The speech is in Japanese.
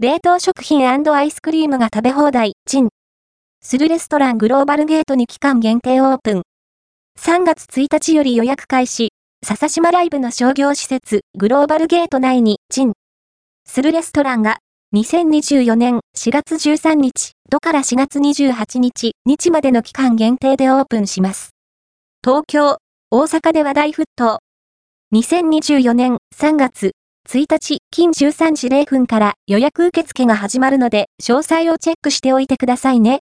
冷凍食品アイスクリームが食べ放題、チン。するレストラングローバルゲートに期間限定オープン。3月1日より予約開始、笹島ライブの商業施設、グローバルゲート内に、チン。するレストランが、2024年4月13日、度から4月28日、日までの期間限定でオープンします。東京、大阪で話題沸騰。2024年3月1日、近13時0分から予約受付が始まるので、詳細をチェックしておいてくださいね。